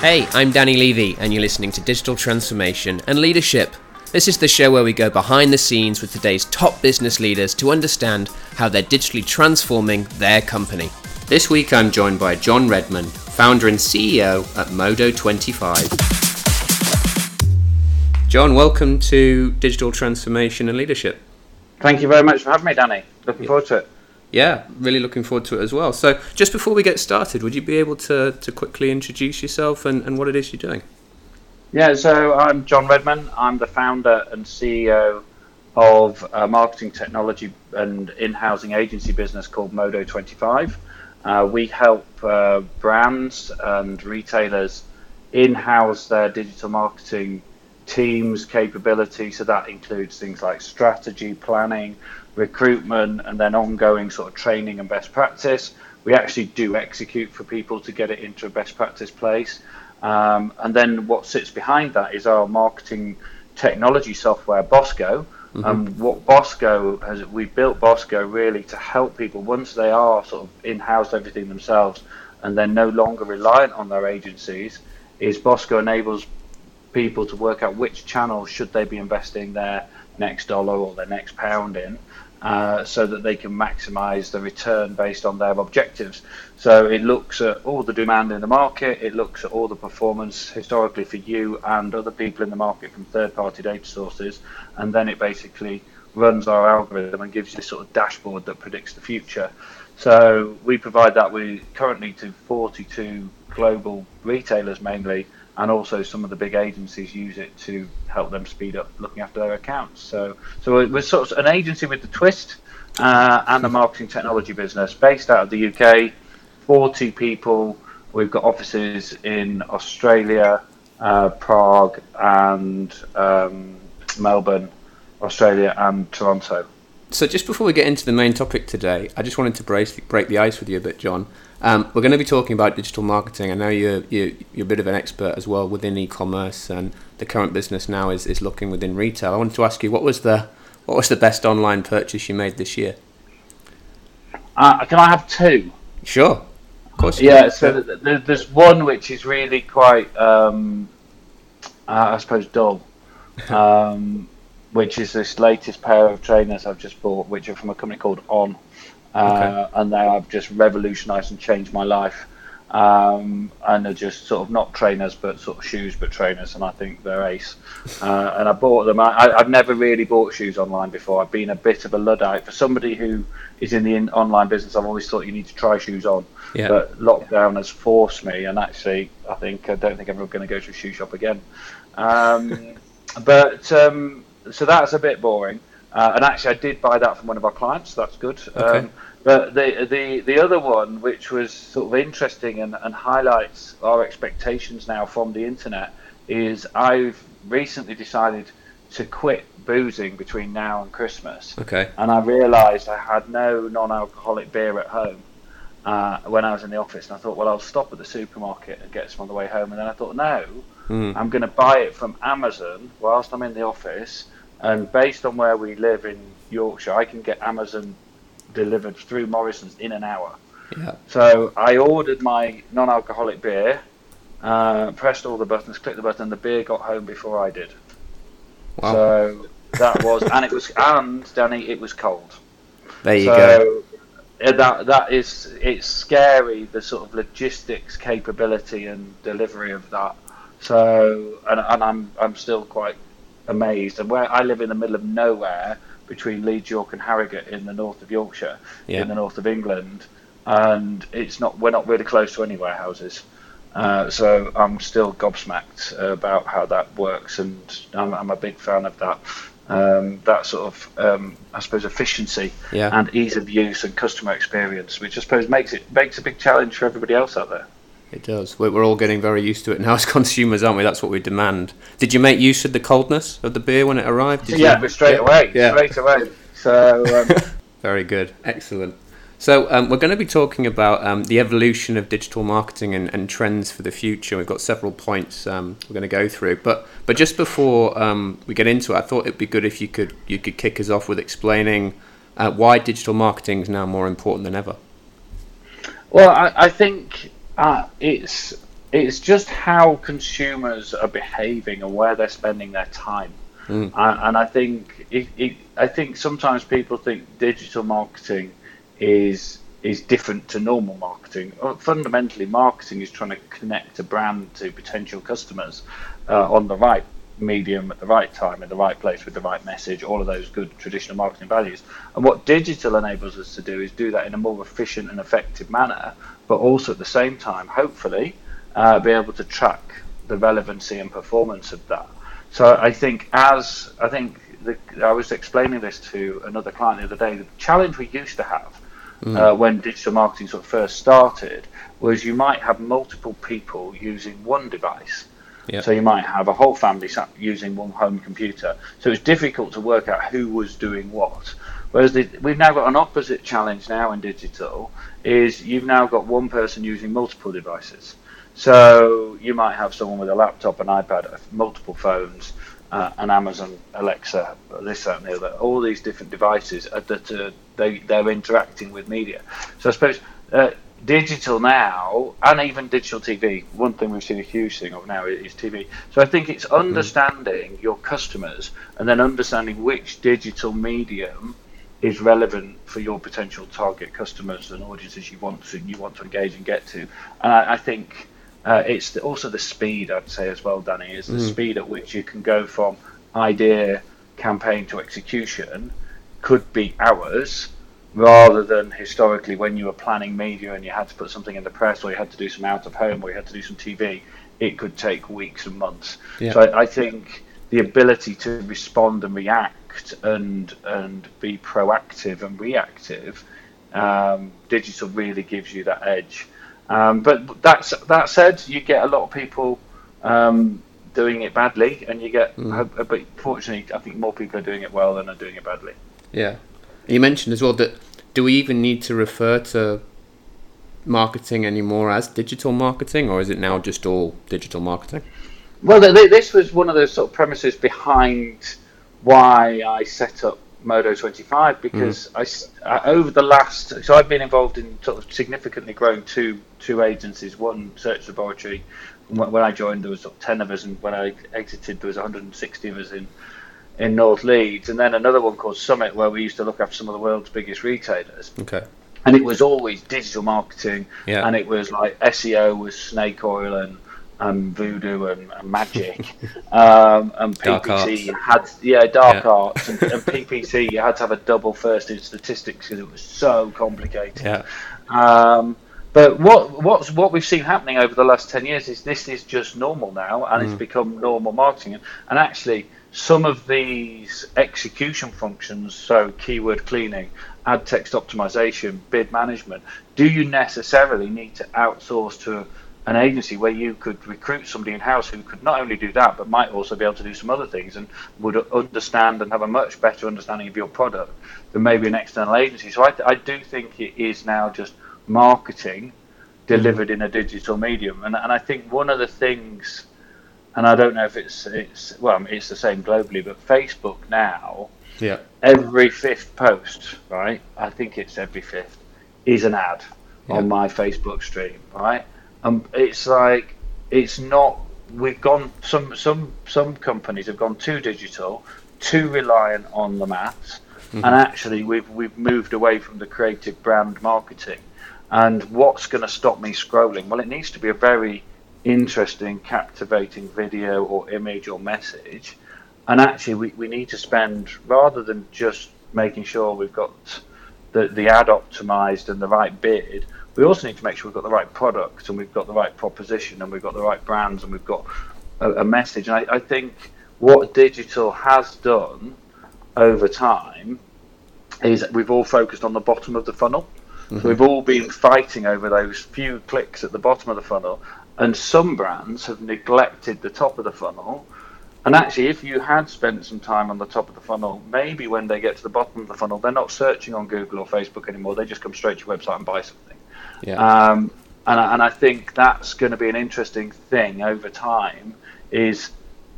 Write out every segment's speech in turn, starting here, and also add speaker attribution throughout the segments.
Speaker 1: Hey, I'm Danny Levy, and you're listening to Digital Transformation and Leadership. This is the show where we go behind the scenes with today's top business leaders to understand how they're digitally transforming their company. This week I'm joined by John Redman, founder and CEO at Modo25. John, welcome to Digital Transformation and Leadership.
Speaker 2: Thank you very much for having me, Danny. Looking forward to it.
Speaker 1: Yeah, really looking forward to it as well. So, just before we get started, would you be able to, to quickly introduce yourself and, and what it is you're doing?
Speaker 2: Yeah, so I'm John Redman. I'm the founder and CEO of a marketing technology and in housing agency business called Modo25. Uh, we help uh, brands and retailers in house their digital marketing teams capability. So that includes things like strategy, planning, recruitment, and then ongoing sort of training and best practice. We actually do execute for people to get it into a best practice place. Um, and then what sits behind that is our marketing technology software, Bosco. Mm-hmm. Um, what Bosco has, we built Bosco really to help people once they are sort of in-house everything themselves and they're no longer reliant on their agencies. Is Bosco enables people to work out which channel should they be investing their next dollar or their next pound in, uh, so that they can maximize the return based on their objectives. So it looks at all the demand in the market, it looks at all the performance historically for you and other people in the market from third party data sources, and then it basically runs our algorithm and gives you this sort of dashboard that predicts the future. So we provide that we currently to 42 global retailers mainly and also some of the big agencies use it to help them speed up looking after their accounts. So, so we're sort of an agency with the twist uh, and a marketing technology business based out of the UK. Forty people. We've got offices in Australia, uh, Prague, and um, Melbourne, Australia, and Toronto.
Speaker 1: So, just before we get into the main topic today, I just wanted to break, break the ice with you a bit, John. Um, we're going to be talking about digital marketing. I know you're, you're, you're a bit of an expert as well within e-commerce, and the current business now is, is looking within retail. I wanted to ask you what was the what was the best online purchase you made this year?
Speaker 2: Uh, can I have two?
Speaker 1: Sure, of course.
Speaker 2: Yeah. So there's one which is really quite, um, uh, I suppose, dull. Um, which is this latest pair of trainers I've just bought, which are from a company called On uh, okay. and they have just revolutionised and changed my life. Um, and they're just sort of not trainers, but sort of shoes, but trainers, and I think they're ace. Uh, and I bought them. I, have never really bought shoes online before. I've been a bit of a luddite for somebody who is in the in- online business. I've always thought you need to try shoes on, yeah. but lockdown has forced me. And actually, I think I don't think I'm going to go to a shoe shop again. Um, but um, so that's a bit boring. Uh, and actually, I did buy that from one of our clients. So that's good. Okay. Um, but the, the the other one, which was sort of interesting and, and highlights our expectations now from the internet, is I've recently decided to quit boozing between now and Christmas.
Speaker 1: Okay.
Speaker 2: And I realised I had no non-alcoholic beer at home uh, when I was in the office, and I thought, well, I'll stop at the supermarket and get some on the way home. And then I thought, no, mm. I'm going to buy it from Amazon whilst I'm in the office and based on where we live in Yorkshire, I can get Amazon delivered through Morrison's in an hour. Yeah. So I ordered my non-alcoholic beer, uh, pressed all the buttons, clicked the button, and the beer got home before I did. Wow. So that was, and it was, and Danny, it was cold.
Speaker 1: There you go. so,
Speaker 2: go. That that is, it's scary the sort of logistics capability and delivery of that. So, and, and I'm I'm still quite amazed. And where I live in the middle of nowhere between Leeds, York, and Harrogate in the north of Yorkshire, yeah. in the north of England, and it's not we're not really close to any warehouses. Uh, so I'm still gobsmacked about how that works, and I'm, I'm a big fan of that. Um, that sort of, um, I suppose, efficiency yeah. and ease of use and customer experience, which I suppose makes it makes a big challenge for everybody else out there.
Speaker 1: It does. We're all getting very used to it now as consumers, aren't we? That's what we demand. Did you make use of the coldness of the beer when it arrived? Did
Speaker 2: yeah,
Speaker 1: you?
Speaker 2: but straight away. Yeah. Straight away. So. Um...
Speaker 1: very good. Excellent. So um, we're going to be talking about um, the evolution of digital marketing and, and, trends for the future. We've got several points um, we're going to go through, but but just before um, we get into it, I thought it'd be good if you could you could kick us off with explaining uh, why digital marketing is now more important than ever.
Speaker 2: Well, I, I think uh, it's it's just how consumers are behaving and where they're spending their time. Mm. And, and, I think it, it, I think sometimes people think digital marketing is is different to normal marketing. Uh, fundamentally, marketing is trying to connect a brand to potential customers uh, on the right medium at the right time in the right place with the right message all of those good traditional marketing values and what digital enables us to do is do that in a more efficient and effective manner but also at the same time hopefully uh, be able to track the relevancy and performance of that so i think as i think the, i was explaining this to another client the other day the challenge we used to have mm. uh, when digital marketing sort of first started was you might have multiple people using one device. Yep. So you might have a whole family using one home computer. So it's difficult to work out who was doing what. Whereas the, we've now got an opposite challenge now in digital is you've now got one person using multiple devices. So you might have someone with a laptop, an iPad, multiple phones, uh, an Amazon Alexa, this, that, and the other. All these different devices that uh, they they're interacting with media. So I suppose uh, digital now, and even digital TV. One thing we've seen a huge thing of now is TV. So I think it's mm-hmm. understanding your customers and then understanding which digital medium is relevant for your potential target customers and audiences you want to you want to engage and get to. And I, I think uh, it's the, also the speed, I'd say as well, Danny, is the mm. speed at which you can go from idea, campaign to execution could be hours rather than historically when you were planning media and you had to put something in the press or you had to do some out of home or you had to do some TV, it could take weeks and months. Yeah. So I, I think the ability to respond and react and and be proactive and reactive, um, digital really gives you that edge. Um, but that's that said, you get a lot of people um, doing it badly, and you get. Mm. But fortunately, I think more people are doing it well than are doing it badly.
Speaker 1: Yeah, you mentioned as well that do we even need to refer to marketing anymore as digital marketing, or is it now just all digital marketing?
Speaker 2: Well, this was one of the sort of premises behind why I set up Modo 25 because mm. I, I, over the last so I've been involved in sort of significantly growing two two agencies. One search laboratory. When I joined, there was sort of ten of us, and when I exited, there was 160 of us in in North Leeds, and then another one called Summit, where we used to look after some of the world's biggest retailers.
Speaker 1: Okay.
Speaker 2: And it was always digital marketing, yeah. and it was like SEO was snake oil and and voodoo and, and magic um, and PPC had yeah dark yeah. arts and, and, PPC you had to have a double first in statistics because it was so complicated.
Speaker 1: Yeah.
Speaker 2: Um, but what what's what we've seen happening over the last ten years is this is just normal now, and mm. it's become normal marketing. And, and actually, some of these execution functions, so keyword cleaning, ad text optimization, bid management, do you necessarily need to outsource to an agency where you could recruit somebody in house who could not only do that but might also be able to do some other things and would understand and have a much better understanding of your product than maybe an external agency. So I, th- I do think it is now just marketing delivered mm-hmm. in a digital medium, and and I think one of the things, and I don't know if it's it's well it's the same globally, but Facebook now,
Speaker 1: yeah,
Speaker 2: every fifth post, right? I think it's every fifth is an ad yeah. on my Facebook stream, right? Um, it's like it's not. We've gone some some some companies have gone too digital, too reliant on the maths, mm-hmm. and actually we've we've moved away from the creative brand marketing. And what's going to stop me scrolling? Well, it needs to be a very interesting, captivating video or image or message. And actually, we, we need to spend rather than just making sure we've got the, the ad optimized and the right bid, we also need to make sure we've got the right product and we've got the right proposition and we've got the right brands and we've got a, a message. And I, I think what digital has done over time is we've all focused on the bottom of the funnel. Mm-hmm. So we've all been fighting over those few clicks at the bottom of the funnel, and some brands have neglected the top of the funnel. And actually, if you had spent some time on the top of the funnel, maybe when they get to the bottom of the funnel, they're not searching on Google or Facebook anymore. They just come straight to your website and buy something.
Speaker 1: Yeah.
Speaker 2: Um, and, and I think that's going to be an interesting thing over time. Is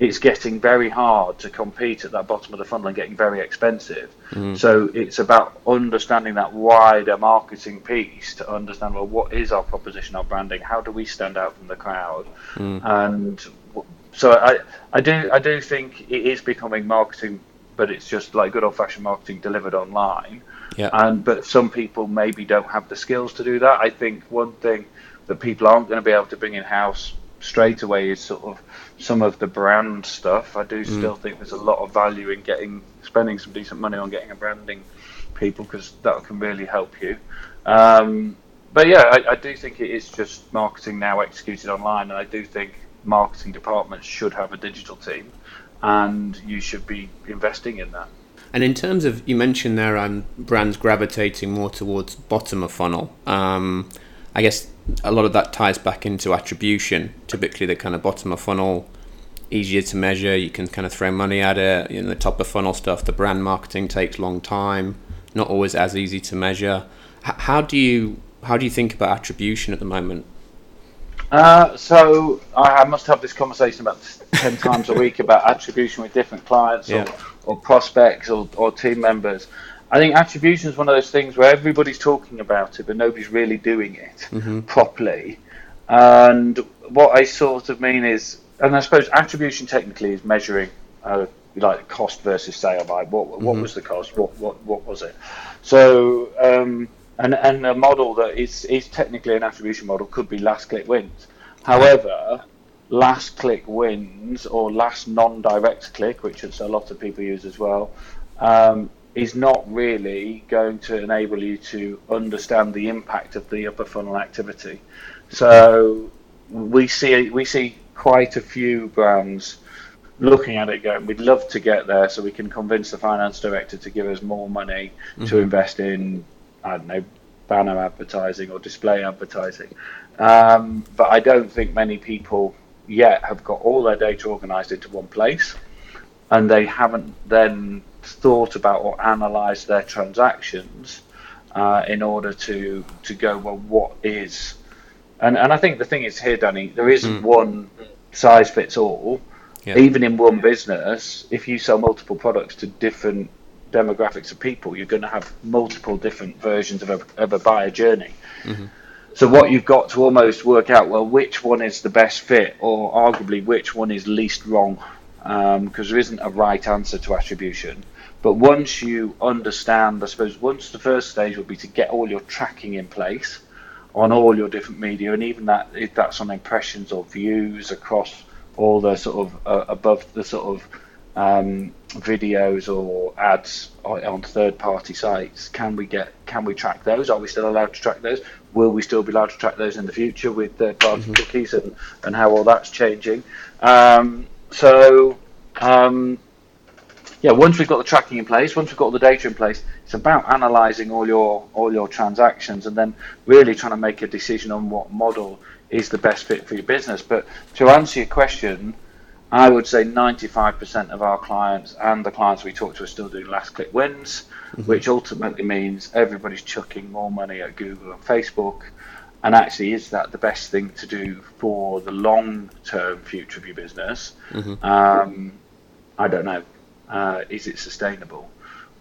Speaker 2: it's getting very hard to compete at that bottom of the funnel and getting very expensive. Mm. So it's about understanding that wider marketing piece to understand well what is our proposition, our branding, how do we stand out from the crowd, mm. and so I I do I do think it is becoming marketing, but it's just like good old fashioned marketing delivered online.
Speaker 1: Yeah.
Speaker 2: And but some people maybe don't have the skills to do that. I think one thing that people aren't going to be able to bring in house straight away is sort of some of the brand stuff. I do mm. still think there's a lot of value in getting spending some decent money on getting a branding people because that can really help you. Um, but yeah, I, I, do think it is just marketing now executed online, and I do think marketing departments should have a digital team, and you should be investing in that.
Speaker 1: And in terms of, you mentioned there, um, brands gravitating more towards bottom of funnel. Um, I guess a lot of that ties back into attribution. Typically, the kind of bottom of funnel, easier to measure. You can kind of throw money at it. You know, the top of funnel stuff, the brand marketing takes long time. Not always as easy to measure. H- how do you how do you think about attribution at the moment?
Speaker 2: Uh, so I, I, must have this conversation about ten times a week about attribution with different clients yeah. or, or prospects or, or team members. I think attribution is one of those things where everybody's talking about it, but nobody's really doing it mm-hmm. properly. And what I sort of mean is, and I suppose attribution technically is measuring uh, like cost versus sale. Like what what mm-hmm. was the cost? What what what was it? So um, and and a model that is is technically an attribution model could be last click wins. However, last click wins or last non-direct click, which a lot of people use as well. Um, is not really going to enable you to understand the impact of the upper funnel activity. So we see we see quite a few brands looking at it going, we'd love to get there so we can convince the finance director to give us more money mm-hmm. to invest in I don't know banner advertising or display advertising. Um, but I don't think many people yet have got all their data organized into one place and they haven't then thought about or analysed their transactions uh, in order to to go well what is and and I think the thing is here Danny there isn't mm. one size fits all yeah. even in one business if you sell multiple products to different demographics of people you're going to have multiple different versions of a, of a buyer journey mm-hmm. So what you've got to almost work out well which one is the best fit or arguably which one is least wrong because um, there isn't a right answer to attribution but once you understand, I suppose, once the first stage would be to get all your tracking in place on all your different media, and even that if that's on impressions or views across all the sort of uh, above the sort of um, videos or ads on third-party sites. Can we get? Can we track those? Are we still allowed to track those? Will we still be allowed to track those in the future with third-party mm-hmm. cookies and and how all that's changing? Um, so um, yeah, once we've got the tracking in place, once we've got all the data in place, it's about analysing all your all your transactions and then really trying to make a decision on what model is the best fit for your business. But to answer your question, I would say 95% of our clients and the clients we talk to are still doing last click wins, mm-hmm. which ultimately means everybody's chucking more money at Google and Facebook. And actually, is that the best thing to do for the long term future of your business? Mm-hmm. Um, I don't know uh, is it sustainable?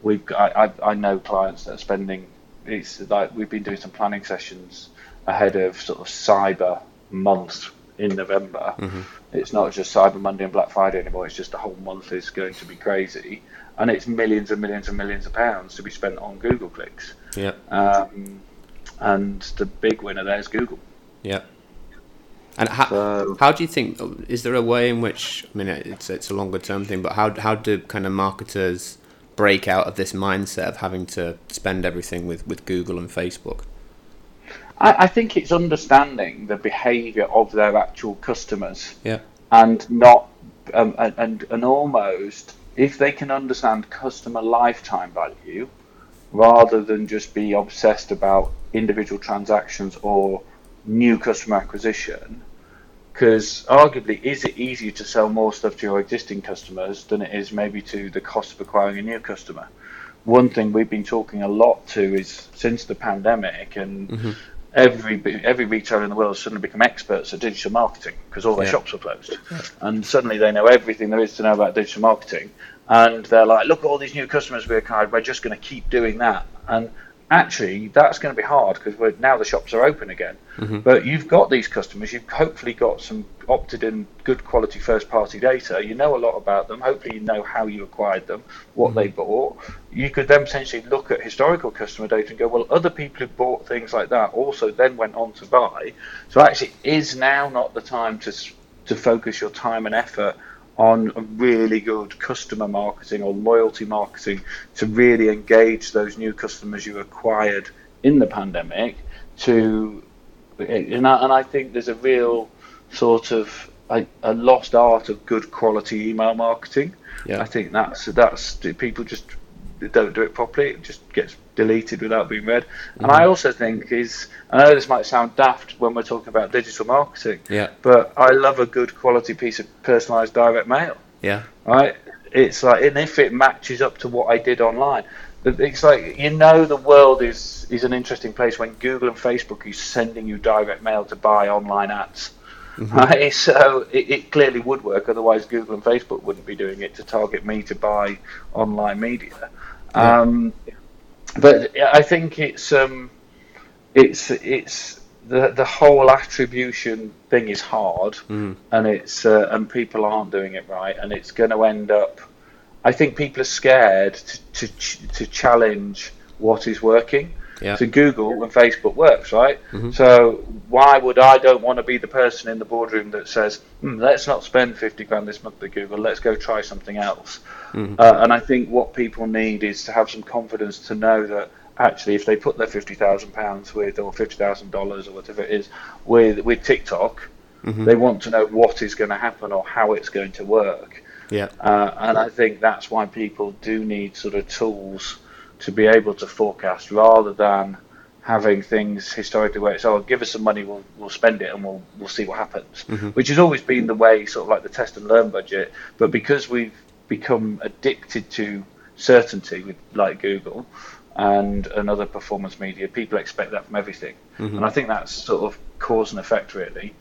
Speaker 2: We've got, I, I know clients that are spending. It's like we've been doing some planning sessions ahead of sort of Cyber Month in November. Mm-hmm. It's not just Cyber Monday and Black Friday anymore. It's just the whole month is going to be crazy, and it's millions and millions and millions of pounds to be spent on Google clicks.
Speaker 1: Yeah.
Speaker 2: Um, and the big winner there is Google.
Speaker 1: Yeah. And how, so, how do you think? Is there a way in which I mean it's it's a longer term thing, but how how do kind of marketers break out of this mindset of having to spend everything with, with Google and Facebook?
Speaker 2: I, I think it's understanding the behaviour of their actual customers.
Speaker 1: Yeah.
Speaker 2: And not um, and and almost if they can understand customer lifetime value, rather than just be obsessed about individual transactions or new customer acquisition because arguably is it easier to sell more stuff to your existing customers than it is maybe to the cost of acquiring a new customer one thing we've been talking a lot to is since the pandemic and mm-hmm. Every every retailer in the world suddenly become experts at digital marketing because all their
Speaker 1: Yeah.
Speaker 2: shops were closed, and suddenly they know everything there is to know about digital marketing, and they're like, look at all these new customers we acquired, we're just going to keep doing that, and actually that's going to be hard because we're now the shops are open again, mm-hmm. but you've got these customers, you've hopefully got some opted in good quality first party data, you know a lot about them, hopefully you know how you acquired them, what mm-hmm. they bought. You could then potentially look at historical customer data and go, well, other people who bought things like that also then went on to buy. So actually, is now not the time to to focus your time and effort on really good customer marketing or loyalty marketing to really engage those new customers you acquired in the pandemic to and I, and I think there's a real sort of a, a lost art of good quality email marketing.
Speaker 1: Yeah.
Speaker 2: I think that's that's people just don't do it properly. It just gets deleted without being read. And
Speaker 1: Mm-hmm.
Speaker 2: I also think is I know this might sound daft when we're talking about digital marketing,
Speaker 1: Yeah.
Speaker 2: but I love a good quality piece of personalised direct mail
Speaker 1: Yeah.
Speaker 2: right? It's like, and if it matches up to what I did online, it's like you know the world is is an interesting place when Google and Facebook is sending you direct mail to buy online ads. Right, so it, it clearly would work. Otherwise, Google and Facebook wouldn't be doing it to target me to buy online media.
Speaker 1: Yeah.
Speaker 2: Um, but I think it's um, it's it's the the whole attribution thing is hard,
Speaker 1: Mm.
Speaker 2: and it's uh, and people aren't doing it right, and it's going to end up. I think people are scared to to, ch- to challenge what is working.
Speaker 1: Yeah.
Speaker 2: So Google and Facebook works, right?
Speaker 1: Mhm.
Speaker 2: So why would I don't want to be the person in the boardroom that says, hmm, "Let's not spend fifty grand this month at Google. Let's go try something else."
Speaker 1: Mhm.
Speaker 2: Uh, and I think what people need is to have some confidence to know that actually, if they put their fifty thousand pounds with or fifty thousand dollars or whatever it is with with TikTok,
Speaker 1: Mhm.
Speaker 2: they want to know what is going to happen or how it's going to work.
Speaker 1: Yeah.
Speaker 2: Uh, and I think that's why people do need sort of tools to be able to forecast rather than having things historically where it's oh give us some money we'll we'll spend it and we'll we'll see what happens
Speaker 1: Mhm.
Speaker 2: which has always been the way sort of like the test and learn budget but because we've become addicted to certainty with like Google and another performance media people expect that from everything
Speaker 1: Mhm.
Speaker 2: and I think that's sort of cause and effect really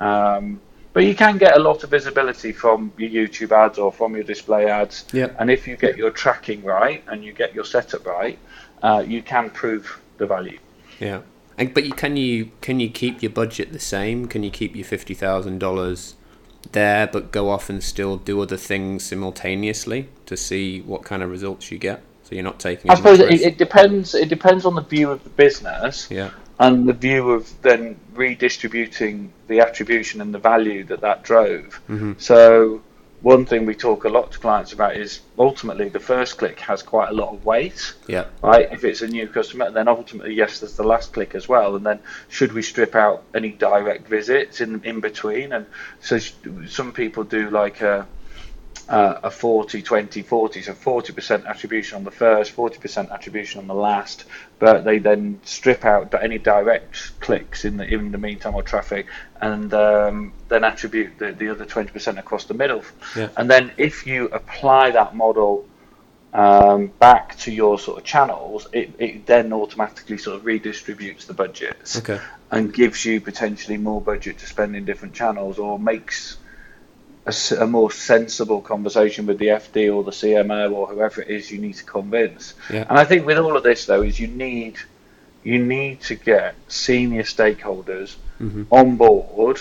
Speaker 2: um, but you can get a lot of visibility from your YouTube ads or from your display ads.
Speaker 1: Yeah.
Speaker 2: And if you get your tracking right and you get your setup right, uh, you can prove the value.
Speaker 1: Yeah. And, but you, can you can you keep your budget the same? Can you keep your fifty thousand dollars there, but go off and still do other things simultaneously to see what kind of results you get? So you're not taking.
Speaker 2: I suppose it, it depends. It depends on the view of the business
Speaker 1: Yeah.
Speaker 2: And the view of then redistributing the attribution and the value that that drove.
Speaker 1: Mhm.
Speaker 2: So one thing we talk a lot to clients about is ultimately the first click has quite a lot of weight.
Speaker 1: Yeah.
Speaker 2: right? If it's a new customer, then ultimately, yes, there's the last click as well. And then, should we strip out any direct visits in in between? And so, some people do like a uh, a 40 20 40 so 40% attribution on the first 40% attribution on the last but they then strip out any direct clicks in the in the meantime or traffic and um, then attribute the, the other 20% across the middle
Speaker 1: Yeah.
Speaker 2: and then if you apply that model um, back to your sort of channels, it, it then automatically sort of redistributes the budgets
Speaker 1: Okay.
Speaker 2: and gives you potentially more budget to spend in different channels or makes a, a more sensible conversation with the FD or the CMO or whoever it is you need to convince.
Speaker 1: Yeah.
Speaker 2: And I think with all of this though is you need you need to get senior stakeholders
Speaker 1: Mhm.
Speaker 2: on board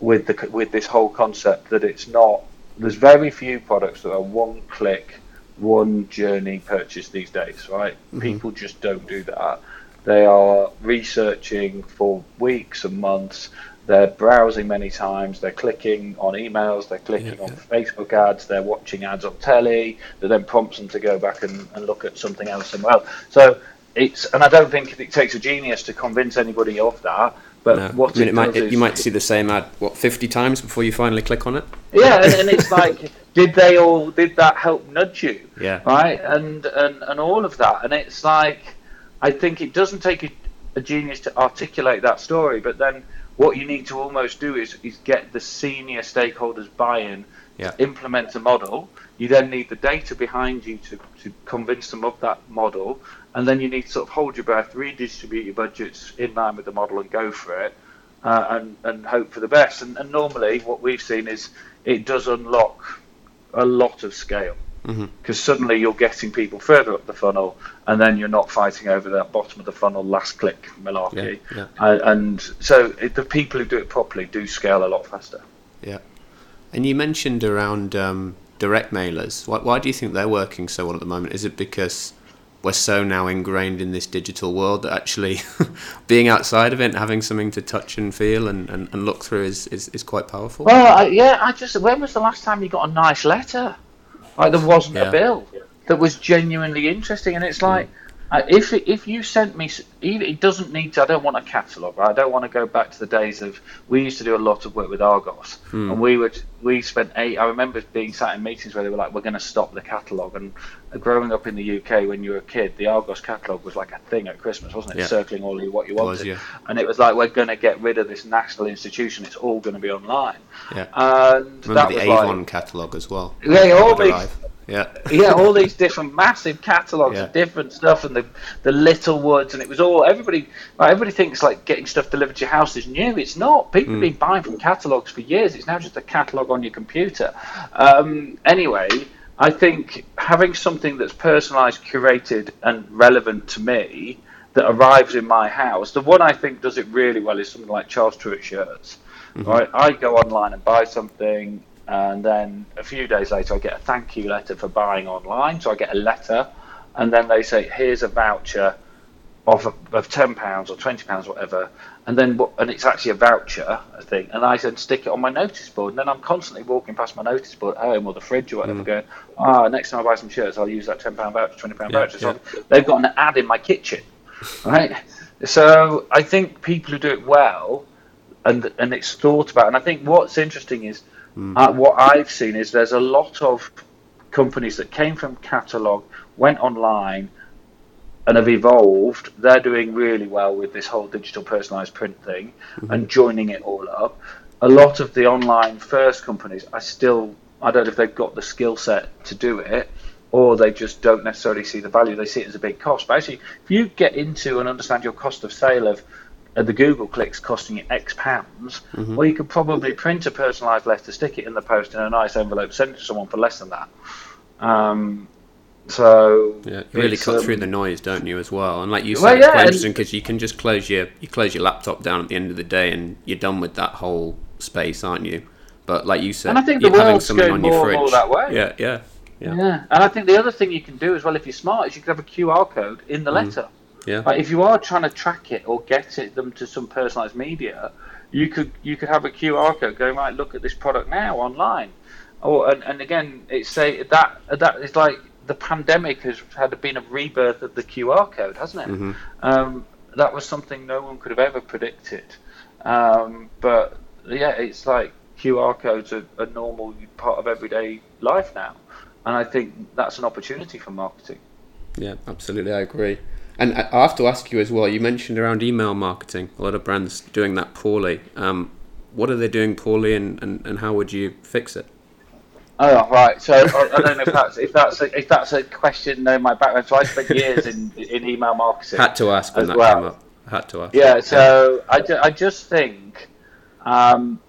Speaker 2: with the with this whole concept that it's not there's very few products that are one click one journey purchase these days right people just don't do that they are researching for weeks and months they're browsing many times they're clicking on emails they're clicking
Speaker 1: Yeah,
Speaker 2: on facebook ads they're watching ads on telly that then prompts them to go back and, and look at something else somewhere else so it's and i don't think it takes a genius to convince anybody of that but
Speaker 1: No.
Speaker 2: what
Speaker 1: I mean,
Speaker 2: it
Speaker 1: it might,
Speaker 2: does
Speaker 1: it,
Speaker 2: is
Speaker 1: you might see the same ad what fifty times before you finally click on it.
Speaker 2: yeah, and, and it's like, did they all? Did that help nudge you?
Speaker 1: Yeah.
Speaker 2: Right, and and and all of that, and it's like, I think it doesn't take a, a genius to articulate that story, but then what you need to almost do is is get the senior stakeholders buy-in
Speaker 1: Yeah.
Speaker 2: to implement a model. You then need the data behind you to, to convince them of that model, and then you need to sort of hold your breath, redistribute your budgets in line with the model, and go for it, uh, and and hope for the best. And, and normally, what we've seen is it does unlock a lot of scale because mm-hmm. suddenly you're getting people further up the funnel, and then you're not fighting over that bottom of the funnel last click malarkey. Yeah, yeah. Uh, and so it, the people who do it properly do scale a lot faster.
Speaker 1: Yeah, and you mentioned around um, direct mailers. Why, why do you think they're working so well at the moment? Is it because we're so now ingrained in this digital world that actually being outside of it, having something to touch and feel and, and, and look through is, is, is quite powerful.
Speaker 2: Well, I, yeah, I just when was the last time you got a nice letter? Like there wasn't yeah. a bill that was genuinely interesting, and it's like. Mm. Uh, if if you sent me, it doesn't need to. I don't want a catalogue. Right? I don't want to go back to the days of we used to do a lot of work with Argos, mm. and we would we spent eight. I remember being sat in meetings where they were like, "We're going to stop the catalogue." And growing up in the UK, when you were a kid, the Argos catalogue was like a thing at Christmas, wasn't it? Yeah. Circling all you what you wanted, was, yeah. and it was like, "We're going to get rid of this national institution. It's all going to be online."
Speaker 1: Yeah. And remember that the was Avon like, catalogue as well.
Speaker 2: Yeah, all these yeah. yeah, all these different massive catalogs yeah. of different stuff and the the Littlewoods and it was all everybody like, everybody thinks like getting stuff delivered to your house is new. It's not. People mm. have been buying from catalogs for years. It's now just a catalog on your computer. Um, anyway, I think having something that's personalized, curated and relevant to me that arrives in my house, the one I think does it really well is something like Charles Tyrwhitt shirts. Mm-hmm. Right, I go online and buy something and then a few days later I get a thank you letter for buying online. So I get a letter, and then they say here's a voucher of of ten pounds or twenty pounds, whatever, and then and it's actually a voucher, I think, and I then stick it on my notice board, and then I'm constantly walking past my notice board at home or the fridge or whatever, mm. going, ah, oh, next time I buy some shirts, I'll use that ten pound voucher, twenty pound yeah, voucher. So yeah. they've got an ad in my kitchen, right? so I think people who do it well, and and it's thought about, and I think what's interesting is Mm. Uh, what I've seen is there's a lot of companies that came from catalog, went online, and have evolved. They're doing really well with this whole digital personalized print thing mm-hmm. and joining it all up. A lot of the online first companies, I still, I don't know if they've got the skill set to do it or they just don't necessarily see the value. They see it as a big cost. But actually, if you get into and understand your cost of sale of uh, the Google clicks costing you X pounds, mm-hmm. well, you could probably print a personalised letter, stick it in the post in a nice envelope, send it to someone for less than that. Um, so
Speaker 1: yeah, you really cut um, through the noise, don't you, as well? And like you said, well, yeah, it's quite interesting because you can just close your you close your laptop down at the end of the day, and you're done with that whole space, aren't you? But like you said,
Speaker 2: and I think the
Speaker 1: having something on
Speaker 2: more,
Speaker 1: your fridge,
Speaker 2: more that way.
Speaker 1: Yeah, yeah,
Speaker 2: yeah, yeah. And I think the other thing you can do as well, if you're smart, is you can have a QR code in the mm. letter.
Speaker 1: Yeah.
Speaker 2: Like if you are trying to track it or get it them to some personalized media, you could you could have a QR code going right. Look at this product now online. Or and, and again, it's say that that is like the pandemic has had been a rebirth of the QR code, hasn't it? Mm-hmm. Um, that was something no one could have ever predicted. Um, but yeah, it's like QR codes are a normal part of everyday life now, and I think that's an opportunity for marketing.
Speaker 1: Yeah, absolutely, I agree. And I have to ask you as well. You mentioned around email marketing. A lot of brands doing that poorly. Um, what are they doing poorly, and, and, and how would you fix it?
Speaker 2: Oh right, so I, don't know if that's if that's a, if that's a question. No, my background. So I spent years in in email marketing.
Speaker 1: Had to ask when that well. came up. Had to ask.
Speaker 2: Yeah, so I, ju- I just think. Um,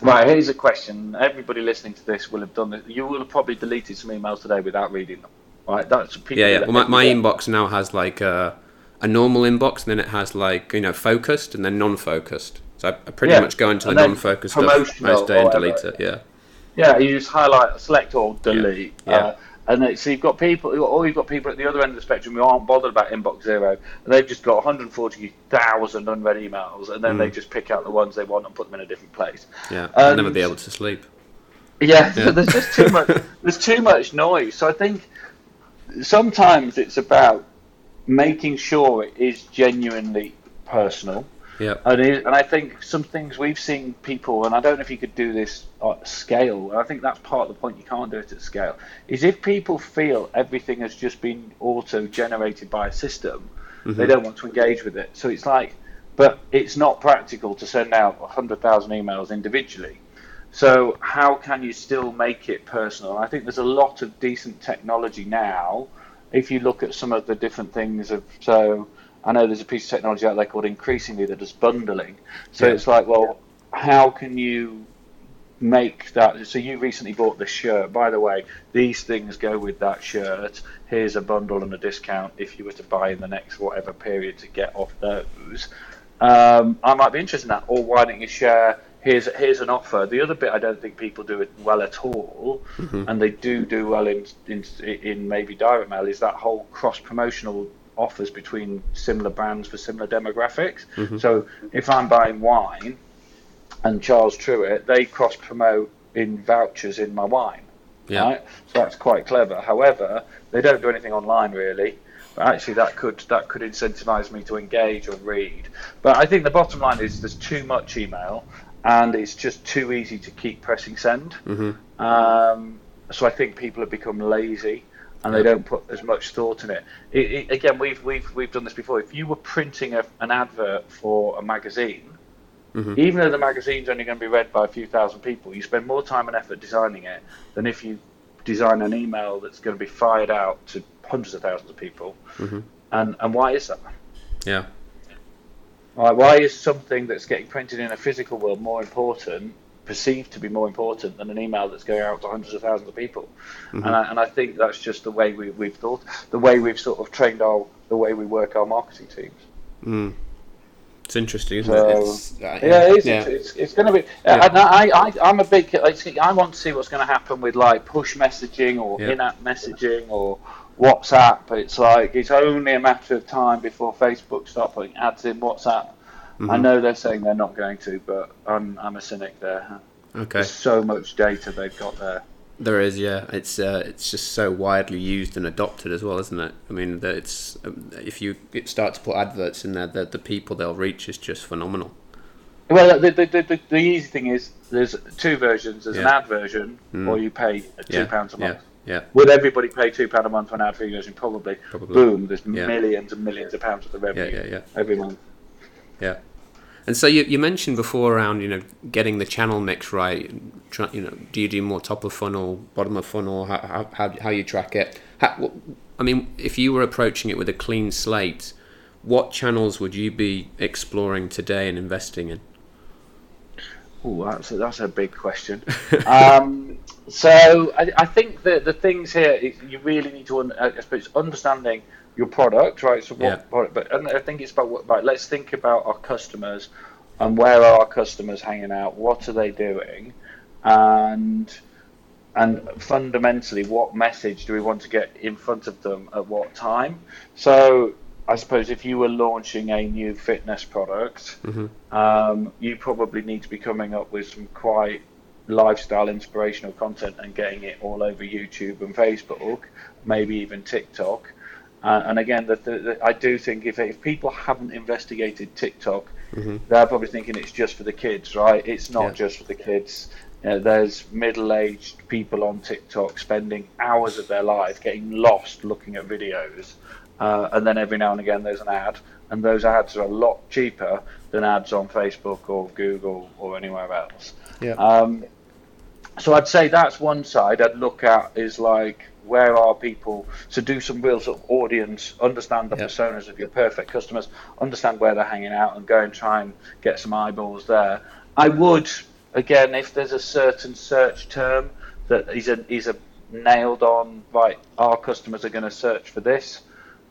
Speaker 2: right, here's a question. Everybody listening to this will have done this. You will have probably deleted some emails today without reading them. Right, that's
Speaker 1: people. Yeah, yeah. Well, my, my inbox now has like a, a normal inbox, and then it has like you know focused and then non-focused. So I, I pretty yeah. much go into and the non-focused stuff most day and delete it. Yeah.
Speaker 2: Yeah, you just highlight, select or delete. Yeah. yeah. Uh, and then, so you've got people, or you've got people at the other end of the spectrum who aren't bothered about inbox zero, and they've just got 140,000 unread emails, and then mm. they just pick out the ones they want and put them in a different place.
Speaker 1: Yeah, and, never be able to sleep.
Speaker 2: Yeah, yeah. there's just too much. There's too much noise. So I think sometimes it's about making sure it is genuinely personal.
Speaker 1: Yeah.
Speaker 2: And, it, and I think some things we've seen people, and I don't know if you could do this at scale, I think that's part of the point you can't do it at scale, is if people feel everything has just been auto generated by a system, mm-hmm. they don't want to engage with it. So it's like, but it's not practical to send out 100,000 emails individually. So how can you still make it personal? I think there's a lot of decent technology now if you look at some of the different things of so I know there's a piece of technology out there called increasingly that does bundling. So
Speaker 1: Yeah.
Speaker 2: it's like, well, how can you make that? So you recently bought this shirt. By the way, these things go with that shirt. Here's a bundle and a discount if you were to buy in the next whatever period to get off those. Um, I might be interested in that. Or why don't you share? Here's here's an offer. The other bit I don't think people do it well at all, mm-hmm. and they do do well in in in maybe direct mail is that whole cross promotional offers between similar brands for similar demographics. Mm-hmm. So if I'm buying wine and Charles Tyrwhitt, they cross promote in vouchers in my wine.
Speaker 1: Yeah.
Speaker 2: Right? So that's quite clever. However, they don't do anything online really. But actually, that could that could incentivize me to engage or read. But I think the bottom line is there's too much email, and it's just too easy to keep pressing send.
Speaker 1: Mm-hmm.
Speaker 2: Um, so I think people have become lazy and they don't put as much thought in it. it, it again, we've we've we've done this before. If you were printing a, an advert for a magazine,
Speaker 1: Mm-hmm.
Speaker 2: even though the magazine's only going to be read by a few thousand people, you spend more time and effort designing it than if you design an email that's going to be fired out to hundreds of thousands of people.
Speaker 1: Mm-hmm.
Speaker 2: And and why is that?
Speaker 1: Yeah.
Speaker 2: Why, why is something that's getting printed in a physical world more important, perceived to be more important than an email that's going out to hundreds of thousands of people? And, I, and I think that's just the way we, we've thought, the way we've sort of trained our, the way we work our marketing teams.
Speaker 1: Mm. It's interesting, isn't
Speaker 2: So,
Speaker 1: it? It's, uh,
Speaker 2: Yeah, it is.
Speaker 1: Yeah.
Speaker 2: It's, it's, it's going to be.
Speaker 1: Yeah.
Speaker 2: And I, I, I'm a big. see, I want to see what's going to happen with like push messaging or
Speaker 1: Yeah.
Speaker 2: in-app messaging or WhatsApp. It's like it's only a matter of time before Facebook start putting ads in WhatsApp. I
Speaker 1: Mhm.
Speaker 2: know they're saying they're not going to, but I'm I'm a cynic there.
Speaker 1: Okay.
Speaker 2: There's so much data they've got there.
Speaker 1: There is, yeah. It's uh, it's just so widely used and adopted as well, isn't it? I mean, that it's um, if you start to put adverts in there, the the people they'll reach is just phenomenal.
Speaker 2: Well, the, the, the, the, easy thing is there's two versions. There's an ad version,
Speaker 1: Mm.
Speaker 2: or you pay two
Speaker 1: Yeah,
Speaker 2: pounds a month.
Speaker 1: Yeah, yeah,
Speaker 2: Would everybody pay two pound a month for an ad free version? Probably.
Speaker 1: Probably.
Speaker 2: Boom! There's
Speaker 1: Yeah.
Speaker 2: millions and millions of pounds of
Speaker 1: yeah,
Speaker 2: revenue
Speaker 1: yeah, yeah, yeah.
Speaker 2: every month.
Speaker 1: yeah. And so you, you mentioned before around you know getting the channel mix right. Try, you know, do you do more top of funnel, bottom of funnel? How how, how, how you track it? How, I mean, if you were approaching it with a clean slate, what channels would you be exploring today and investing in?
Speaker 2: Oh, that's a, that's a big question. um, so I, I think that the things here is you really need to, un- I suppose, understanding your product, right? So what
Speaker 1: Yeah.
Speaker 2: product? But and I think it's about what. Right, let's think about our customers and where are our customers hanging out? What are they doing? And and fundamentally, what message do we want to get in front of them at what time? So I suppose if you were launching a new fitness product, um, you probably need to be coming up with some quite lifestyle inspirational content and getting it all over YouTube and Facebook, maybe even TikTok. Uh, and again, the, the, the, I do think if, if people haven't investigated TikTok, they're probably thinking it's just for the kids, right? It's not
Speaker 1: Yeah.
Speaker 2: just for the kids. You know, there's middle-aged people on TikTok spending hours of their life getting lost looking at videos, uh, and then every now and again there's an ad, and those ads are a lot cheaper than ads on Facebook or Google or anywhere else.
Speaker 1: Yeah.
Speaker 2: Um, so I'd say that's one side I'd look at is like where are people to do some real sort of audience, understand the
Speaker 1: Yeah.
Speaker 2: personas of your perfect customers, understand where they're hanging out, and go and try and get some eyeballs there. I would again if there's a certain search term that is a is a nailed on right. Our customers are going to search for this.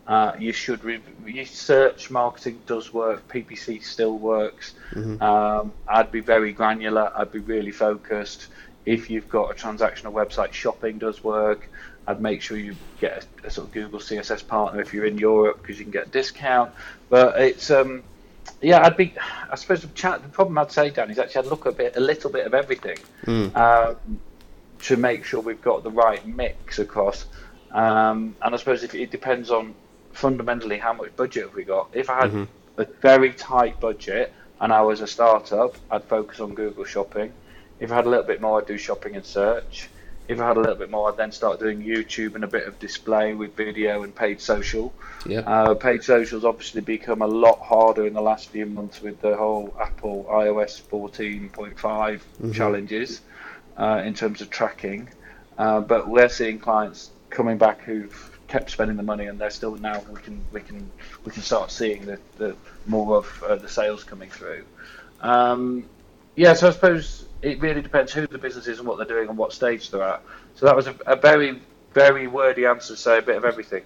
Speaker 2: Uh, you should re- research marketing does work. PPC still works. Um, I'd be very granular. I'd be really focused. If you've got a transactional website, shopping does work. I'd make sure you get a, a sort of Google CSS partner if you're in Europe because you can get a discount. But it's um, yeah, I'd be. I suppose the, chat, the problem I'd say, Dan, is actually I'd look a bit, a little bit of everything um, to make sure we've got the right mix across. Um, and I suppose if it depends on fundamentally how much budget have we got. If I had a very tight budget and I was a startup, I'd focus on Google Shopping. If I had a little bit more, I'd do shopping and search. If I had a little bit more, I'd then start doing YouTube and a bit of display with video and paid social.
Speaker 1: Yeah.
Speaker 2: Uh, paid socials obviously become a lot harder in the last few months with the whole Apple iOS 14.5 challenges uh, in terms of tracking. Uh, but we're seeing clients coming back who've kept spending the money, and they're still now we can we can we can start seeing the, the more of uh, the sales coming through. Um, yeah, so I suppose it really depends who the business is and what they're doing and what stage they're at. So that was a, a very very wordy answer to say a bit of everything.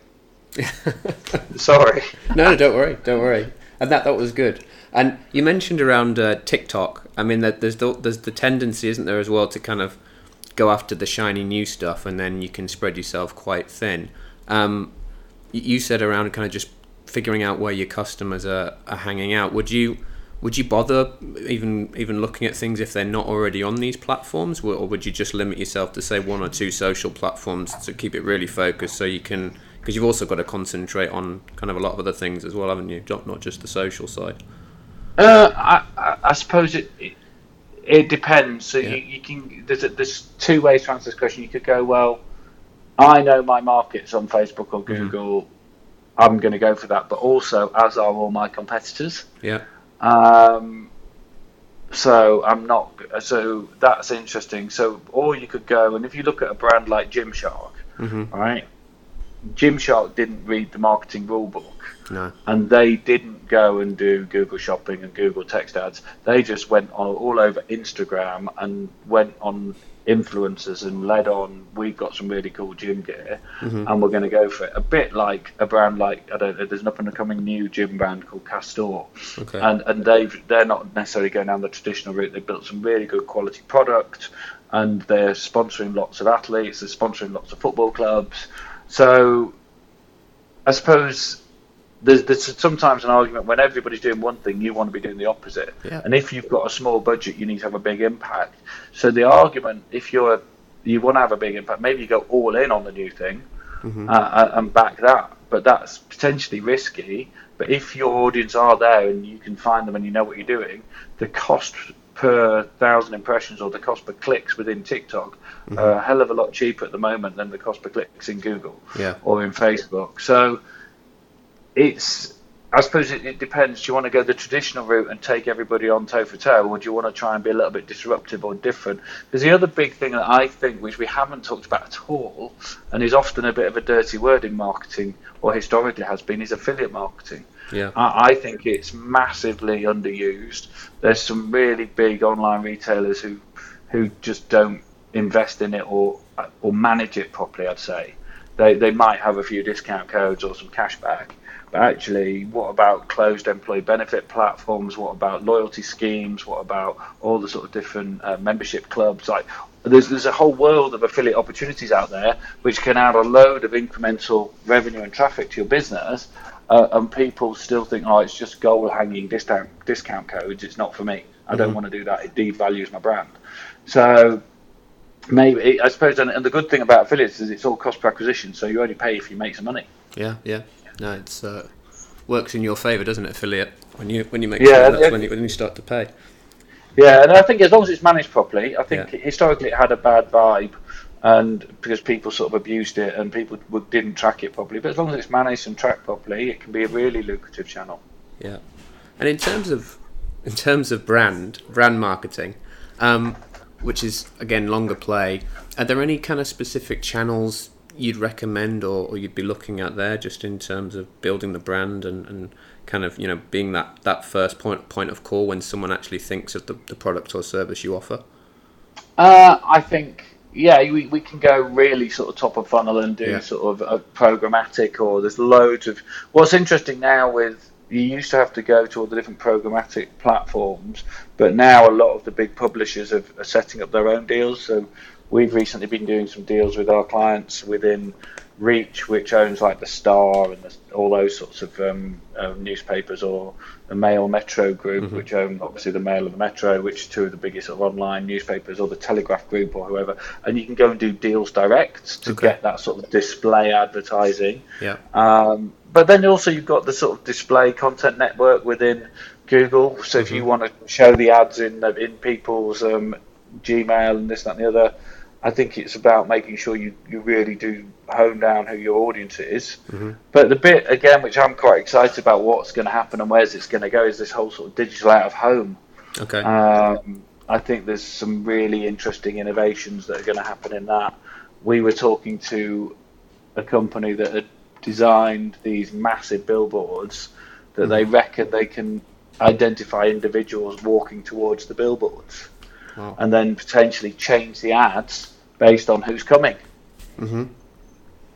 Speaker 2: Sorry.
Speaker 1: no, no, don't worry, don't worry. And that that was good. And you mentioned around uh, TikTok. I mean, that there's the, there's the tendency, isn't there, as well, to kind of go after the shiny new stuff, and then you can spread yourself quite thin. Um, you said around kind of just figuring out where your customers are, are hanging out. Would you would you bother even even looking at things if they're not already on these platforms, or would you just limit yourself to say one or two social platforms to keep it really focused so you can because you've also got to concentrate on kind of a lot of other things as well, haven't you? Not not just the social side.
Speaker 2: Uh, I, I suppose it, it, it depends. So yeah. you, you, can there's a, there's two ways to answer this question. You could go well. I know my markets on Facebook or mm-hmm. Google. Mm-hmm. I'm going to go for that, but also as are all my competitors.
Speaker 1: Yeah.
Speaker 2: Um, so I'm not. So that's interesting. So or you could go and if you look at a brand like Gymshark, mm-hmm. right? Gymshark didn't read the marketing rule book.
Speaker 1: No.
Speaker 2: And they didn't go and do Google Shopping and Google text ads. They just went all, all over Instagram and went on influencers and led on. We've got some really cool gym gear, mm-hmm. and we're going to go for it. A bit like a brand like I don't know. There's an up and coming new gym brand called Castore,
Speaker 1: okay.
Speaker 2: and and they've they're not necessarily going down the traditional route. they've built some really good quality product, and they're sponsoring lots of athletes. They're sponsoring lots of football clubs. So, I suppose there's, there's sometimes an argument when everybody's doing one thing, you want to be doing the opposite.
Speaker 1: Yeah.
Speaker 2: And if you've got a small budget, you need to have a big impact. So the argument, if you're you want to have a big impact, maybe you go all in on the new thing mm-hmm. uh, and back that. But that's potentially risky. But if your audience are there and you can find them and you know what you're doing, the cost per thousand impressions or the cost per clicks within TikTok mm-hmm. are a hell of a lot cheaper at the moment than the cost per clicks in Google
Speaker 1: yeah.
Speaker 2: or in Facebook. So it's I suppose it, it, depends. Do you want to go the traditional route and take everybody on toe for toe, or do you want to try and be a little bit disruptive or different? Because the other big thing that I think, which we haven't talked about at all, and is often a bit of a dirty word in marketing, or historically has been, is affiliate marketing.
Speaker 1: Yeah.
Speaker 2: I, I think it's massively underused. There's some really big online retailers who who just don't invest in it or or manage it properly. I'd say they they might have a few discount codes or some cashback, but actually, what about closed employee benefit platforms? What about loyalty schemes? What about all the sort of different uh, membership clubs? Like there's there's a whole world of affiliate opportunities out there which can add a load of incremental revenue and traffic to your business uh, and people still think, oh, it's just goal hanging discount discount codes. It's not for me. I don't mm-hmm. want to do that. It devalues my brand. So maybe I suppose, and, and, the good thing about affiliates is it's all cost per acquisition. So you only pay if you make some money.
Speaker 1: Yeah, yeah. No, it's uh, works in your favour, doesn't it? Affiliate when you when you make yeah, money, that's yeah. when you when you start to pay.
Speaker 2: Yeah, and I think as long as it's managed properly, I think yeah. historically it had a bad vibe and because people sort of abused it and people didn't track it properly. But as long as it's managed and tracked properly, it can be a really lucrative channel.
Speaker 1: Yeah, and in terms of in terms of brand brand marketing, um, which is again longer play, are there any kind of specific channels you'd recommend or, or you'd be looking at there, just in terms of building the brand and, and kind of you know being that, that first point point of call when someone actually thinks of the, the product or service you offer?
Speaker 2: Uh, I think yeah, we, we can go really sort of top of funnel and do yeah. sort of a programmatic, or there's loads of. What's interesting now with you used to have to go to all the different programmatic platforms, but now a lot of the big publishers are, are setting up their own deals. So we've recently been doing some deals with our clients within Reach, which owns like the Star and the, all those sorts of um, uh, newspapers, or the Mail Metro Group, mm-hmm. which own obviously the Mail and the Metro, which are two of the biggest sort of online newspapers, or the Telegraph Group, or whoever. And you can go and do deals direct to okay. get that sort of display advertising.
Speaker 1: Yeah.
Speaker 2: Um, but then also you've got the sort of display content network within Google. So mm-hmm. if you mm-hmm. want to show the ads in in people's um, Gmail and this, that, and the other I think it's about making sure you, you really do hone down who your audience is.
Speaker 1: Mm-hmm.
Speaker 2: But the bit again, which I'm quite excited about, what's going to happen and where's it's going to go, is this whole sort of digital out of home.
Speaker 1: Okay.
Speaker 2: Um, I think there's some really interesting innovations that are going to happen in that. We were talking to a company that had designed these massive billboards that they reckon they can identify individuals walking towards the billboards
Speaker 1: Wow.
Speaker 2: and then potentially change the ads based on who's coming.
Speaker 1: hmm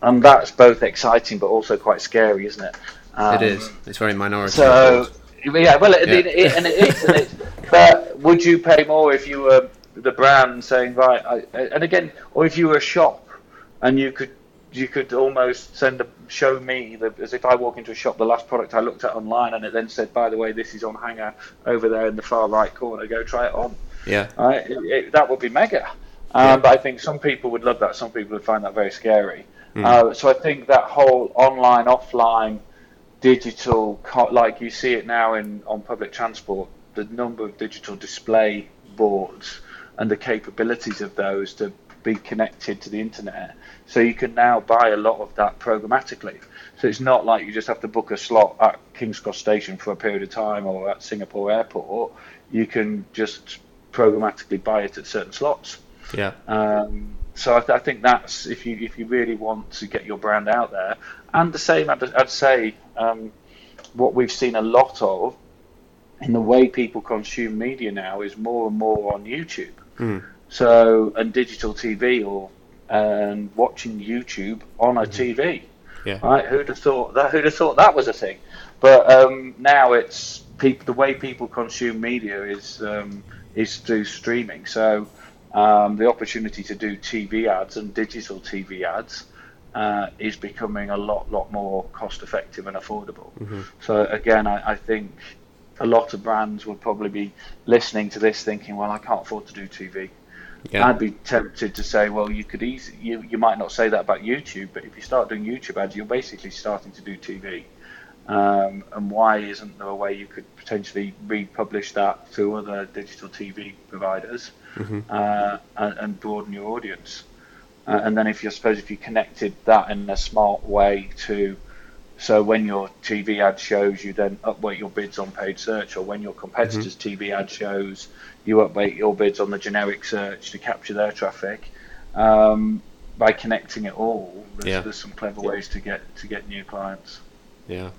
Speaker 2: And that's both exciting but also quite scary, isn't it? Um,
Speaker 1: it is. It's very minority.
Speaker 2: So, yeah, well, it,
Speaker 1: Yeah.
Speaker 2: It, it, and it is. And it, but would you pay more if you were the brand saying, right? I, and again, or if you were a shop and you could you could almost send a show me the, as if I walk into a shop, the last product I looked at online, and it then said, by the way, this is on hanger over there in the far right corner. Go try it on.
Speaker 1: Yeah.
Speaker 2: Right? It, it, that would be mega. Um,
Speaker 1: Yeah.
Speaker 2: But I think some people would love that. Some people would find that very scary.
Speaker 1: Mm.
Speaker 2: Uh, so I think that whole online, offline, digital, like you see it now in on public transport, the number of digital display boards and the capabilities of those to be connected to the internet. So you can now buy a lot of that programmatically. So it's not like you just have to book a slot at King's Cross Station for a period of time or at Singapore Airport. You can just programmatically buy it at certain slots.
Speaker 1: Yeah.
Speaker 2: Um, so I, th- I think that's if you if you really want to get your brand out there, and the same I'd, I'd say um, what we've seen a lot of in the way people consume media now is more and more on YouTube.
Speaker 1: Mm.
Speaker 2: So and digital TV or and watching YouTube on a TV.
Speaker 1: Yeah.
Speaker 2: Right? Who'd have thought that? Who'd have thought that was a thing? But um, now it's people. The way people consume media is um, is through streaming. So um, the opportunity to do TV ads and digital TV ads uh, is becoming a lot, lot more cost effective and affordable. So again, I, I think a lot of brands would probably be listening to this, thinking, "Well, I can't afford to do TV."
Speaker 1: Yeah.
Speaker 2: I'd be tempted to say, well, you could easily, you, you might not say that about YouTube, but if you start doing YouTube ads, you're basically starting to do TV. Um, and why isn't there a way you could potentially republish that to other digital TV providers uh, and, and broaden your audience? Uh, and then if you suppose if you connected that in a smart way to so when your TV ad shows, you then upweight your bids on paid search, or when your competitors' TV ad shows, you upweight your bids on the generic search to capture their traffic. Um, by connecting it all, there's,
Speaker 1: Yeah.
Speaker 2: there's some clever ways to get to get new clients.
Speaker 1: Yeah.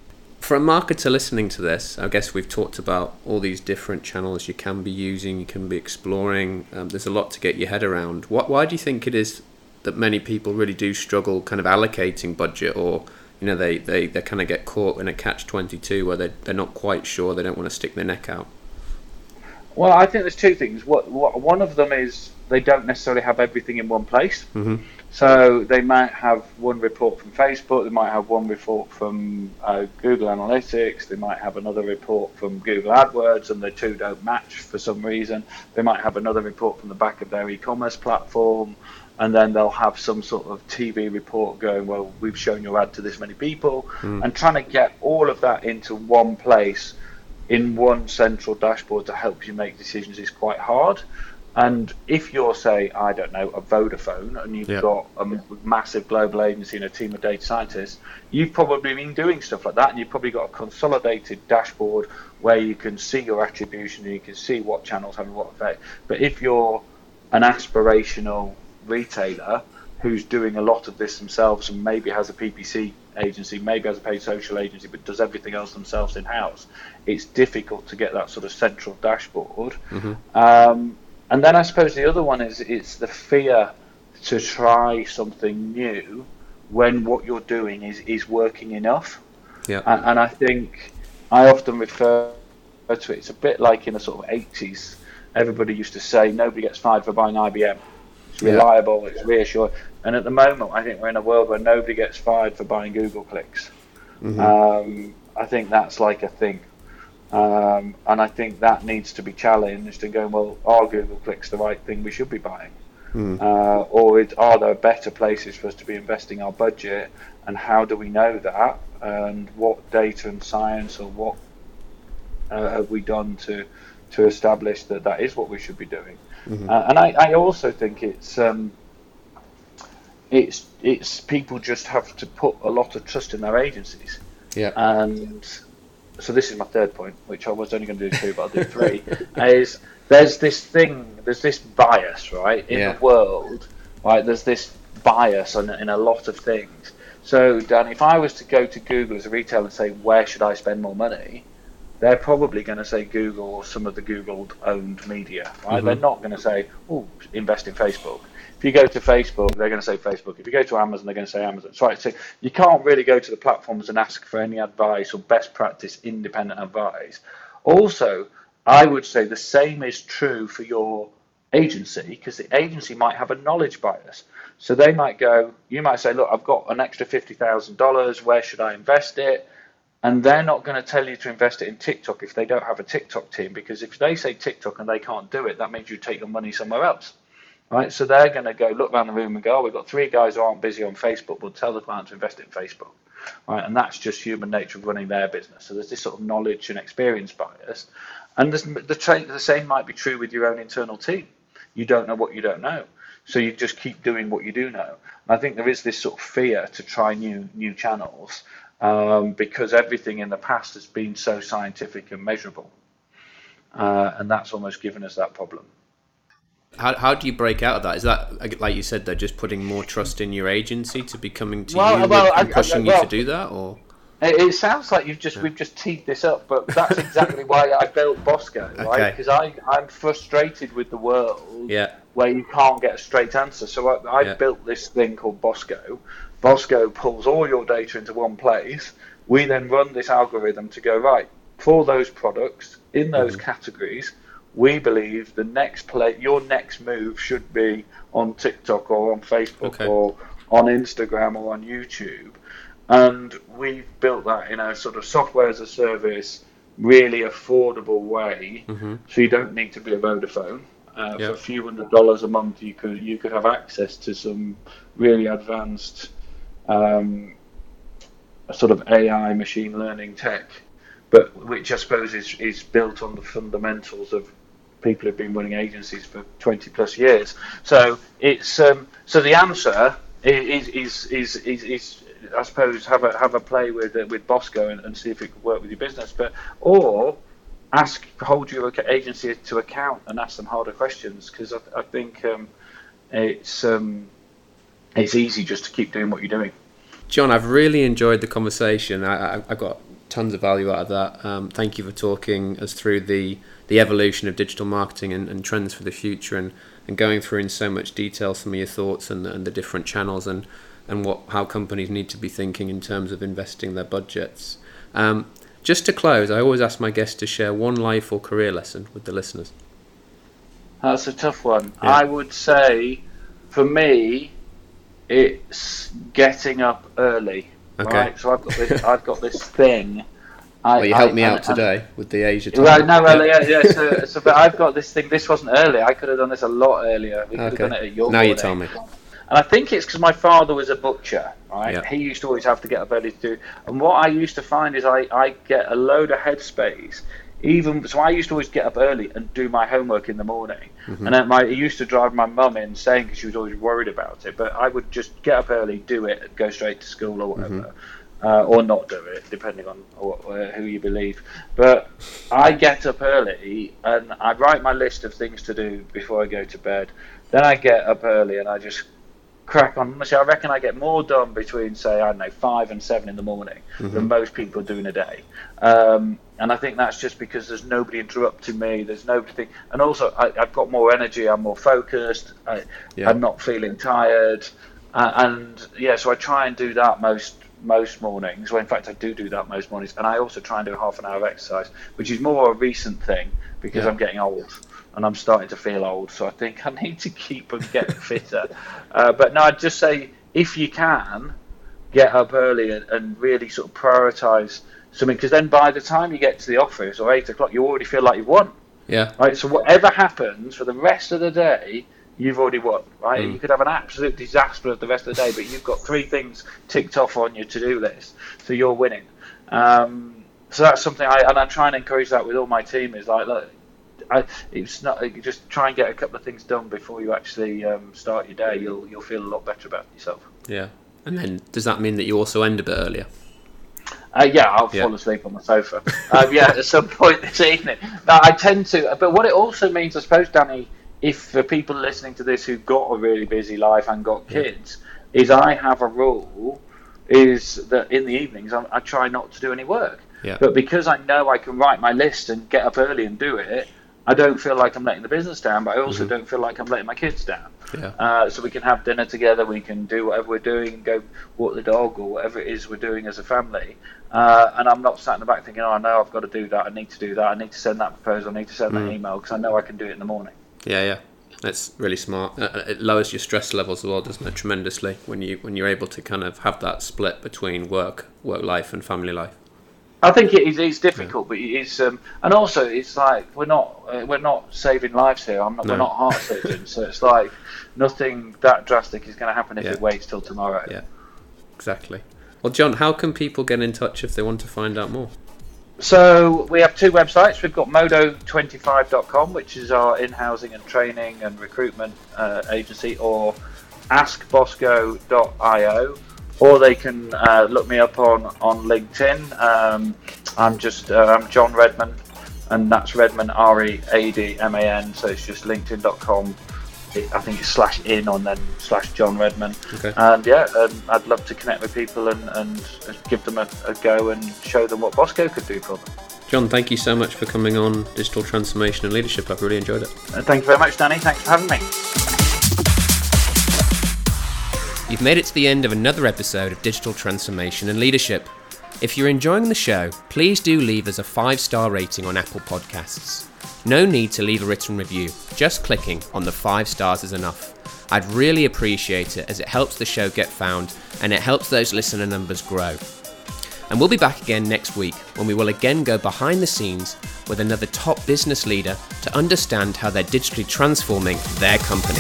Speaker 1: For a marketer listening to this, I guess we've talked about all these different channels you can be using, you can be exploring. Um, there's a lot to get your head around. What, why do you think it is that many people really do struggle kind of allocating budget or, you know, they, they, they kind of get caught in a catch 22 where they, they're not quite sure, they don't want to stick their neck out?
Speaker 2: Well, I think there's two things. What, what one of them is they don't necessarily have everything in one place.
Speaker 1: Mhm.
Speaker 2: So they might have one report from Facebook, they might have one report from uh, Google Analytics, they might have another report from Google AdWords, and the two don't match for some reason. They might have another report from the back of their e-commerce platform, and then they'll have some sort of TV report going, well, we've shown your ad to this many people, and trying to get all of that into one place in one central dashboard to help you make decisions is quite hard. And if you're, say, I don't know, a Vodafone, and you've
Speaker 1: Yeah.
Speaker 2: got a massive global agency and a team of data scientists, you've probably been doing stuff like that, and you've probably got a consolidated dashboard where you can see your attribution and you can see what channels have what effect. But if you're an aspirational retailer who's doing a lot of this themselves and maybe has a PPC agency, maybe has a paid social agency, but does everything else themselves in house, it's difficult to get that sort of central dashboard. Um, and then I suppose the other one is it's the fear to try something new when what you're doing is, is working enough.
Speaker 1: Yeah.
Speaker 2: And, and I think I often refer to it, it's a bit like in the sort of 80s, everybody used to say nobody gets fired for buying IBM. It's
Speaker 1: Yeah.
Speaker 2: reliable, it's reassuring. And at the moment, I think we're in a world where nobody gets fired for buying Google clicks. Um, I think that's like a thing. Um, and I think that needs to be challenged and going, well, are Google clicks the right thing we should be buying? Uh, or it, are there better places for us to be investing our budget? And how do we know that? And what data and science or what uh, have we done to to establish that that is what we should be doing? Uh, and I, I also think it's um, it's it's people just have to put a lot of trust in their agencies.
Speaker 1: Yeah.
Speaker 2: And so this is my third point, which I was only going to do two, but I'll do three. is there's this thing, there's this bias, right, in
Speaker 1: Yeah.
Speaker 2: the world, right? There's this bias on, in a lot of things So, Dan, if I was to go to Google as a retailer and say, where should I spend more money? They're probably going to say Google or some of the Google owned media. Right?
Speaker 1: Mm-hmm.
Speaker 2: They're not going to say, oh, invest in Facebook. If you go to Facebook, they're going to say Facebook. If you go to Amazon, they're going to say Amazon. So, right, so you can't really go to the platforms and ask for any advice or best practice independent advice. Also, I would say the same is true for your agency because the agency might have a knowledge bias. So they might go, you might say, look, I've got an extra $50,000. Where should I invest it? And they're not going to tell you to invest it in TikTok if they don't have a TikTok team because if they say TikTok and they can't do it, that means you take your money somewhere else. Right, so they're going to go look around the room and go, "Oh, we've got three guys who aren't busy on Facebook. We'll tell the client to invest in Facebook." Right, and that's just human nature of running their business. So there's this sort of knowledge and experience bias, and the tra- the same might be true with your own internal team. You don't know what you don't know, so you just keep doing what you do know. And I think there is this sort of fear to try new new channels um, because everything in the past has been so scientific and measurable, uh, and that's almost given us that problem.
Speaker 1: How, how do you break out of that? Is that like you said, though, just putting more trust in your agency to be coming to
Speaker 2: Well,
Speaker 1: you
Speaker 2: well,
Speaker 1: with-
Speaker 2: I-
Speaker 1: and pushing
Speaker 2: I- well-
Speaker 1: you to do that, or
Speaker 2: It, sounds like you've just we've just teed this up, but that's exactly why I built Bosco, right?
Speaker 1: Okay.
Speaker 2: Because I I'm frustrated with the world
Speaker 1: yeah,
Speaker 2: where you can't get a straight answer. So I, I
Speaker 1: Yeah.
Speaker 2: built this thing called Bosco. Bosco pulls all your data into one place. We then run this algorithm to go right for those products in those
Speaker 1: Mm-hmm.
Speaker 2: categories. We believe the next play, your next move should be on TikTok or on Facebook
Speaker 1: Okay.
Speaker 2: or on Instagram or on YouTube. And we've built that in a sort of software as a service, really affordable way.
Speaker 1: Mhm.
Speaker 2: So you don't need to be a Vodafone. Uh,
Speaker 1: Yeah.
Speaker 2: For a few hundred dollars a month, you could you could have access to some really advanced um, sort of AI machine learning tech, but which I suppose is, is built on the fundamentals of people who've been running agencies for 20 plus years. So it's um, so the answer is is is is, is I suppose have a have a play with uh, with Bosco and, and see if it could work with your business, but or ask hold your agency to account and ask them harder questions because I, I think um, it's um, it's easy just to keep doing what you're doing.
Speaker 1: John, I've really enjoyed the conversation. I, I, I got tons of value out of that. Um, thank you for talking us through the, the evolution of digital marketing and, and trends for the future and, and going through in so much detail some of your thoughts and, and the different channels and, and what how companies need to be thinking in terms of investing their budgets. Um, just to close, I always ask my guests to share one life or career lesson with the listeners.
Speaker 2: That's a tough one.
Speaker 1: Yeah.
Speaker 2: I would say, for me, it's getting up early.
Speaker 1: Okay.
Speaker 2: Right. So I've got this. I've got this thing. I,
Speaker 1: Well, you
Speaker 2: I-
Speaker 1: helped me
Speaker 2: and-
Speaker 1: out today with the Asia time.
Speaker 2: Right, no, well,
Speaker 1: Yeah.
Speaker 2: yeah. So, so, but I've got this thing. This wasn't early. I could have done this a lot earlier. We could
Speaker 1: Okay.
Speaker 2: have done it at your
Speaker 1: Now you tell me.
Speaker 2: And I think it's because my father was a butcher, right?
Speaker 1: Yeah.
Speaker 2: He used to always have to get up early to do. And what I used to find is I, I get a load of headspace. Even so, I used to always get up early and do my homework in the morning.
Speaker 1: Mm-hmm.
Speaker 2: And my, it used to drive my mum insane because she was always worried about it. But I would just get up early, do it, and go straight to school or whatever.
Speaker 1: Mm-hmm.
Speaker 2: Uh, or not do it, depending on what, who you believe. But I get up early and I write my list of things to do before I go to bed. Then I get up early and I just crack on. I reckon I get more done between, say, I don't know, five and seven in the morning than most people do in a day. Um, and I think that's just because there's nobody interrupting me. There's nobody, and also I, I've got more energy. I'm more focused. I,
Speaker 1: Yeah.
Speaker 2: I'm not feeling tired. Uh, and yeah, so I try and do that most most mornings. Well, in fact, I do do that most mornings, and I also try and do half an hour of exercise, which is more a recent thing because
Speaker 1: Yeah.
Speaker 2: I'm getting old and I'm starting to feel old. So I think I need to keep and get fitter. Uh, but no, I'd just say if you can get up early and, and really sort of prioritize something, because then by the time you get to the office or eight o'clock, you already feel like you've won.
Speaker 1: Yeah.
Speaker 2: Right, so whatever happens for the rest of the day, you've already won. Right,
Speaker 1: Mm.
Speaker 2: you could have an absolute disaster of the rest of the day, but you've got three things ticked off on your to-do list, so you're winning. Um, so that's something I and I try and encourage that with all my team is like, look, I, it's not just try and get a couple of things done before you actually um, start your day. You'll you'll feel a lot better about yourself.
Speaker 1: Yeah. And then does that mean that you also end a bit earlier?
Speaker 2: Uh, yeah, I'll
Speaker 1: Yeah.
Speaker 2: fall asleep on the sofa. um, yeah, at some point this evening. No, I tend to. But what it also means, I suppose, Danny, if for people listening to this who've got a really busy life and got kids, is I have a rule is that in the evenings I, I try not to do any work.
Speaker 1: Yeah.
Speaker 2: But because I know I can write my list and get up early and do it, I don't feel like I'm letting the business down, but I also
Speaker 1: Mm-hmm.
Speaker 2: don't feel like I'm letting my kids down.
Speaker 1: Yeah.
Speaker 2: Uh, so we can have dinner together, we can do whatever we're doing, go walk the dog or whatever it is we're doing as a family. Uh, and I'm not sat in the back thinking, oh, no, I've got to do that, I need to do that, I need to send that proposal, I need to send
Speaker 1: Mm.
Speaker 2: that email, because I know I can do it in the morning.
Speaker 1: Yeah, yeah. That's really smart. Uh, It lowers your stress levels as well, doesn't it? Tremendously when you when you're able to kind of have that split between work, work life, and family life.
Speaker 2: I think it is it's difficult, but it's um, and also it's like we're not uh, we're not saving lives here. I'm not,
Speaker 1: No.
Speaker 2: We're not heart surgeons, so it's like nothing that drastic is going to happen if
Speaker 1: Yeah.
Speaker 2: it waits till tomorrow.
Speaker 1: Yeah. Exactly. Well, John, how can people get in touch if they want to find out more?
Speaker 2: So we have two websites. We've got modo25.com, which is our in-housing and training and recruitment uh, agency, or askbosco.io, or they can uh, look me up on on LinkedIn. Um, I'm just uh, I'm John Readman, and that's Readman R E A D M A N. So it's just LinkedIn.com. It, I think it's slash in on then slash John Readman.
Speaker 1: Okay.
Speaker 2: And yeah, um, I'd love to connect with people and, and give them a, a go and show them what Bosco could do for them.
Speaker 1: John, thank you so much for coming on Digital Transformation and Leadership. I've really enjoyed it.
Speaker 2: Uh, Thank you very much, Danny. Thanks for having me.
Speaker 1: You've made it to the end of another episode of Digital Transformation and Leadership. If you're enjoying the show, please do leave us a five star rating on Apple Podcasts. No need to leave a written review, just clicking on the five stars is enough. I'd really appreciate it as it helps the show get found and it helps those listener numbers grow. And we'll be back again next week when we will again go behind the scenes with another top business leader to understand how they're digitally transforming their company.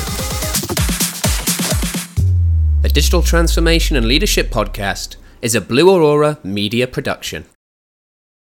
Speaker 1: The Digital Transformation and Leadership Podcast is a Blue Aurora media production.